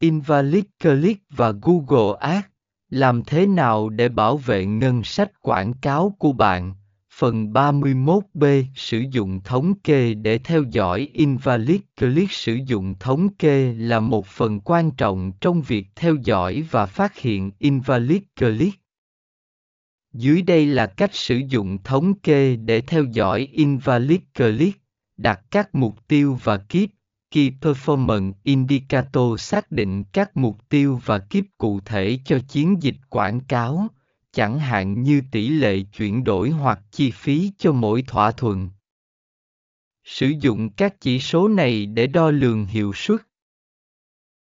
Invalid Click và Google Ads. Làm thế nào để bảo vệ ngân sách quảng cáo của bạn? Phần 31B Sử dụng thống kê để theo dõi Invalid Click Sử dụng thống kê là một phần quan trọng trong việc theo dõi và phát hiện Invalid Click. Dưới đây là cách sử dụng thống kê để theo dõi Invalid Click. Đặt các mục tiêu và kíp. Key Performance Indicator xác định các mục tiêu và kiếp cụ thể cho chiến dịch quảng cáo, chẳng hạn như tỷ lệ chuyển đổi hoặc chi phí cho mỗi thỏa thuận. Sử dụng các chỉ số này để đo lường hiệu suất,